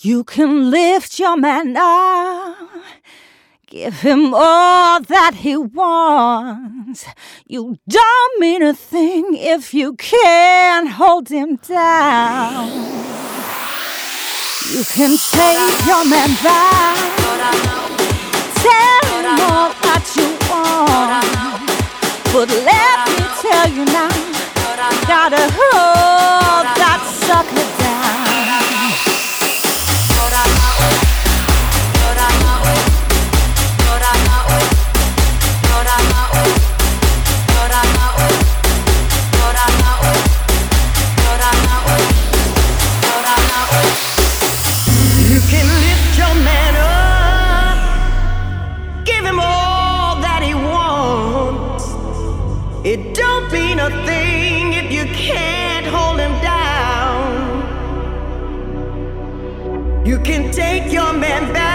You can lift your man up. Give him all that he wants. You don't mean a thing if you can't hold him down. You can take your man back. Tell him all that you want. But let me tell you now, gotta hold take your man back.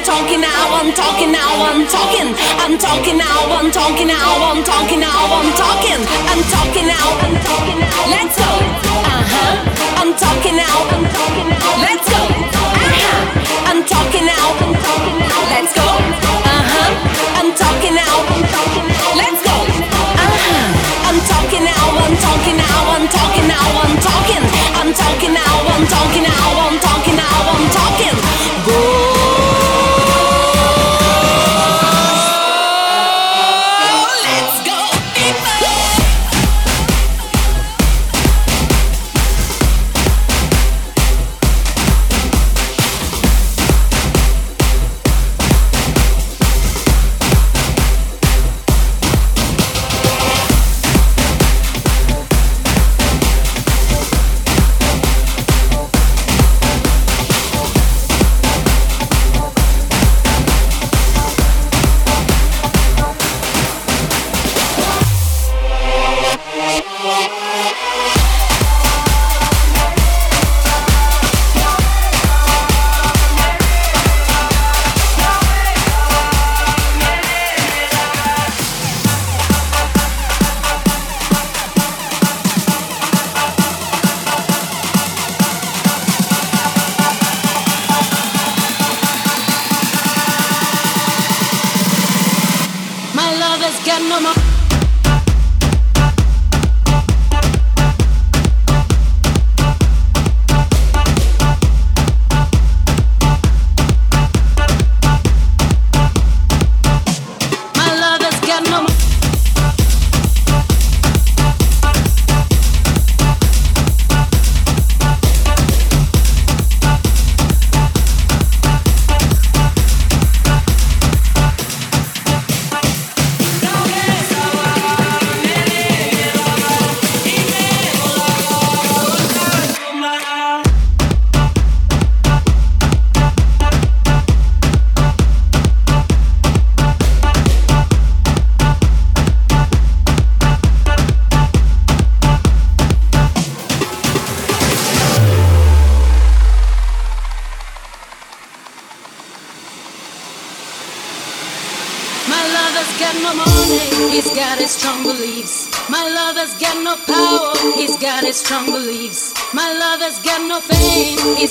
I'm talking now, I'm talking now, I'm talking. I'm talking now, I'm talking now, I'm talking now, I'm talking. I'm talking now, I'm talking now. Let's go. Uh-huh. I'm talking now, I'm talking now. Let's go. Uh-huh. I'm talking now, I'm talking now. Let's go. Uh-huh. I'm talking now, I'm talking now. Let's go. Uh-huh. I'm talking now, I'm talking now, I'm talking now, I'm talking. I'm talking now, I'm talking now. Strong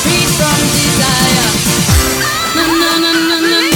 Free from desire. Na na na na na.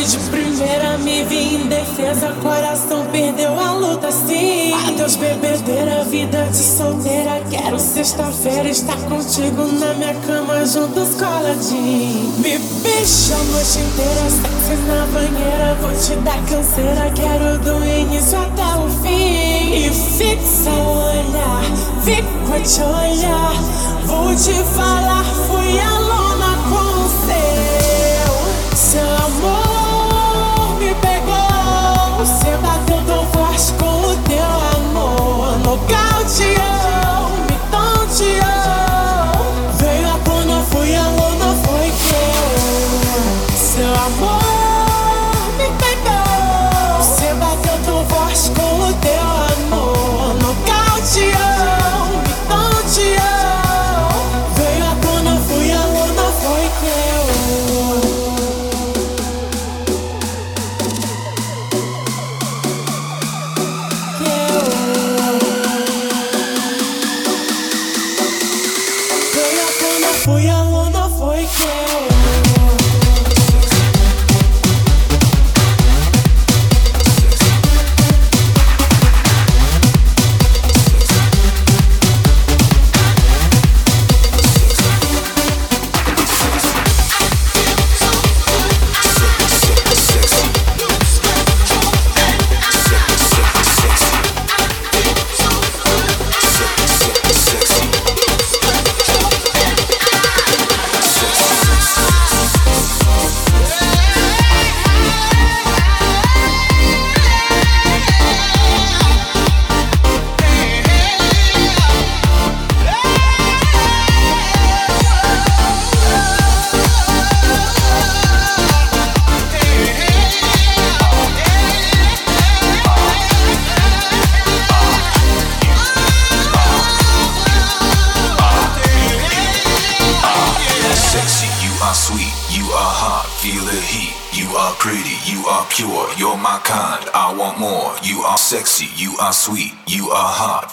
De primeira, me vi indefesa. Coração perdeu a luta, sim. Adeus, bebedeira, vida de solteira. Quero sexta-feira estar contigo na minha cama, juntos coladinho. Me beija a noite inteira, sexo na banheira. Vou te dar canseira, quero do início até o fim. E fixa o olhar, fico a te olhar. Vou te falar, fui a luz.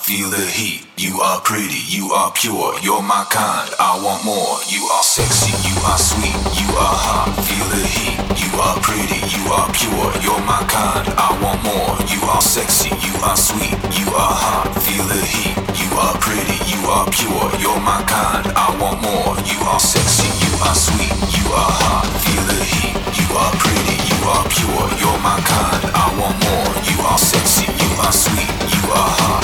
Feel the heat. You are pretty, you are pure, you're my kind. I want more. You are sexy, you are sweet, you are hot, feel the heat. You are pretty, you are pure, you're my kind. I want more. You are sexy, you are sweet, you are hot, feel the heat. You are pretty, you are pure, you're my kind. I want more. You are sexy, you are sweet, you are hot, feel the heat. You are pretty, you are pure, you're my kind. I want more. You are sexy, you are sweet, you are hot,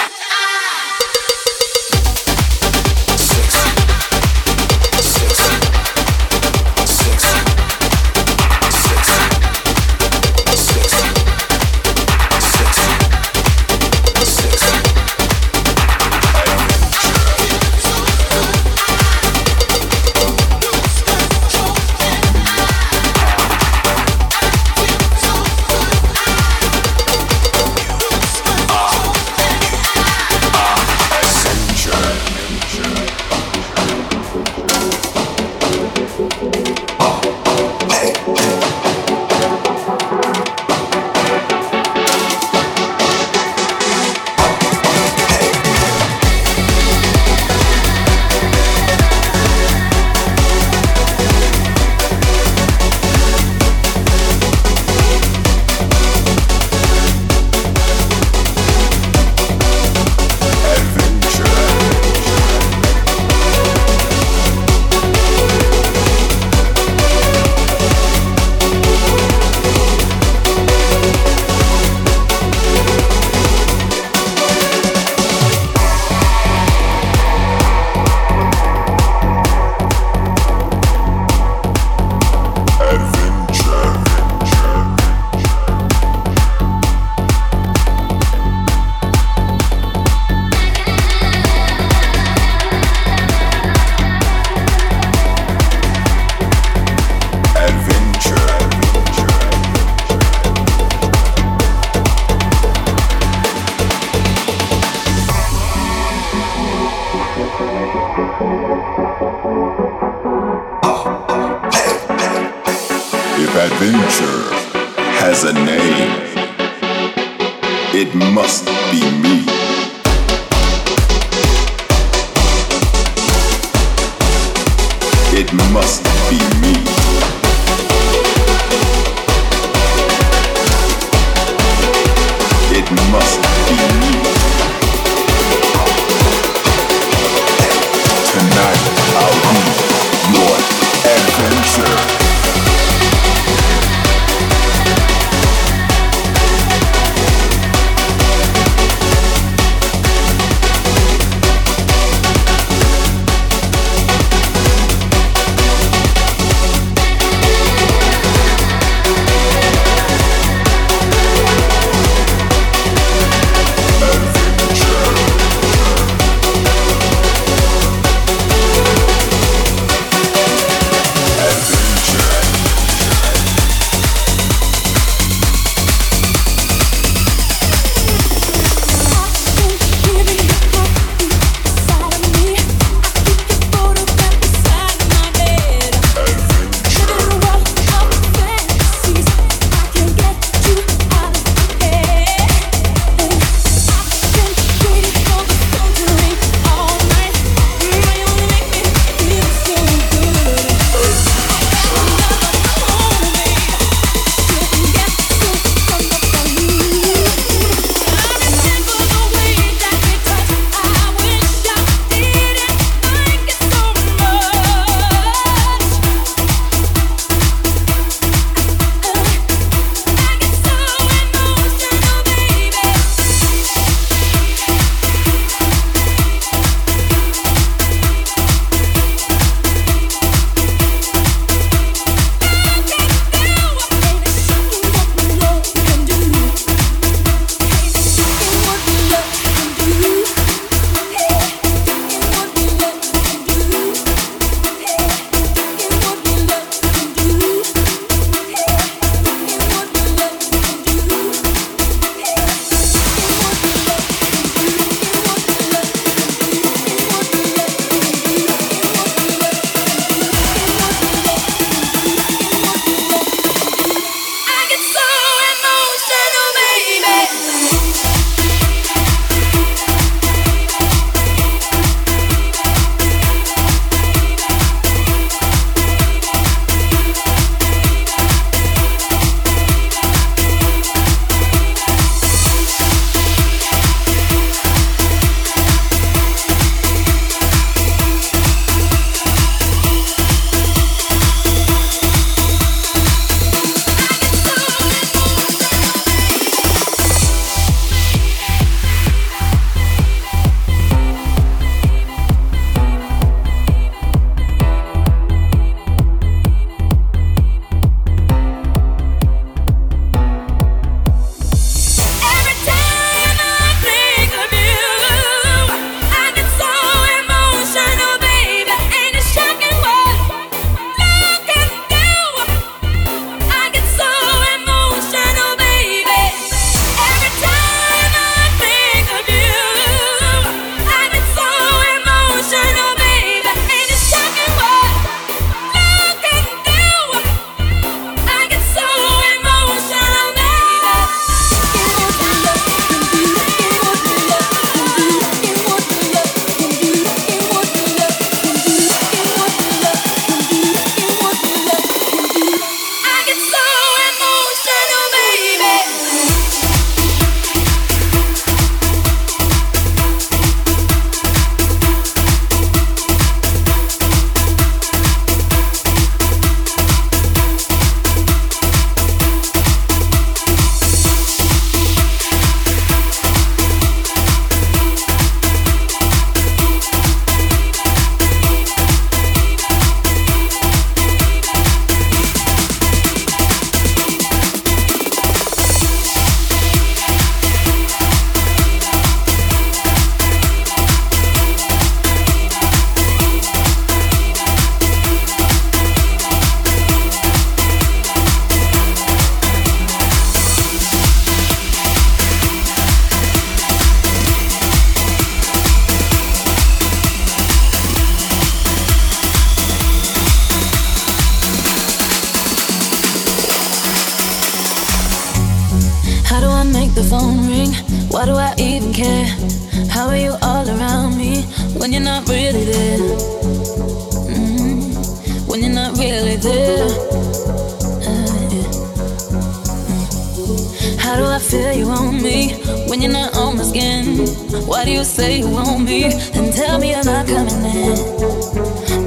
say you want me then tell me you're not coming in.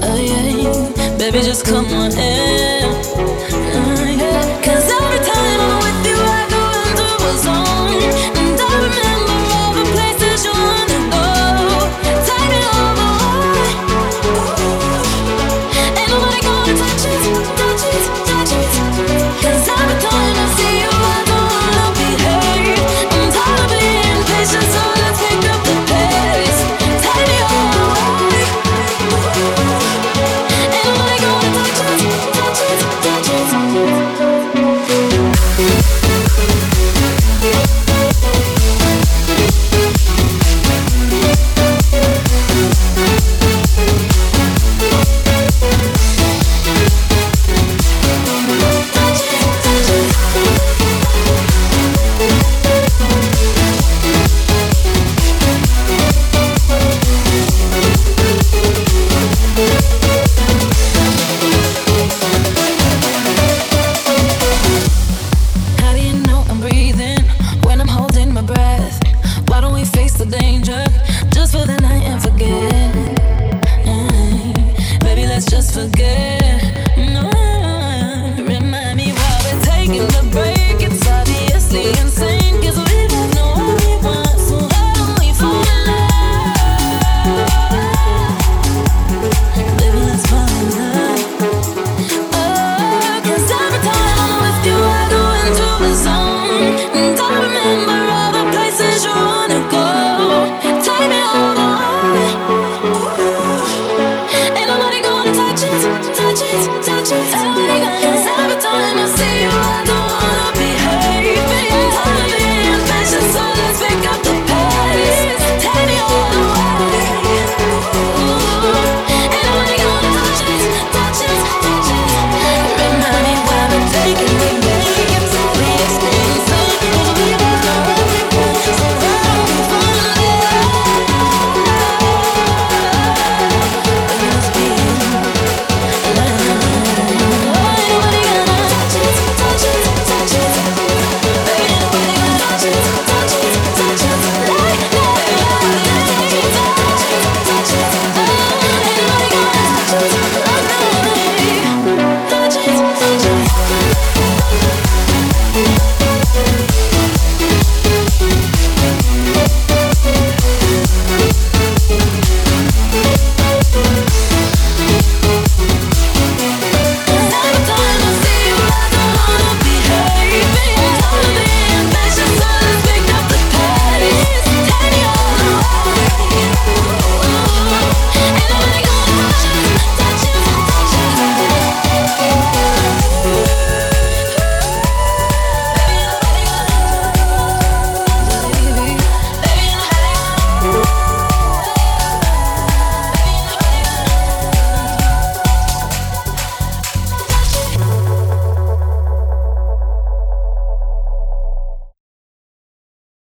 Oh yeah, baby, just come on in.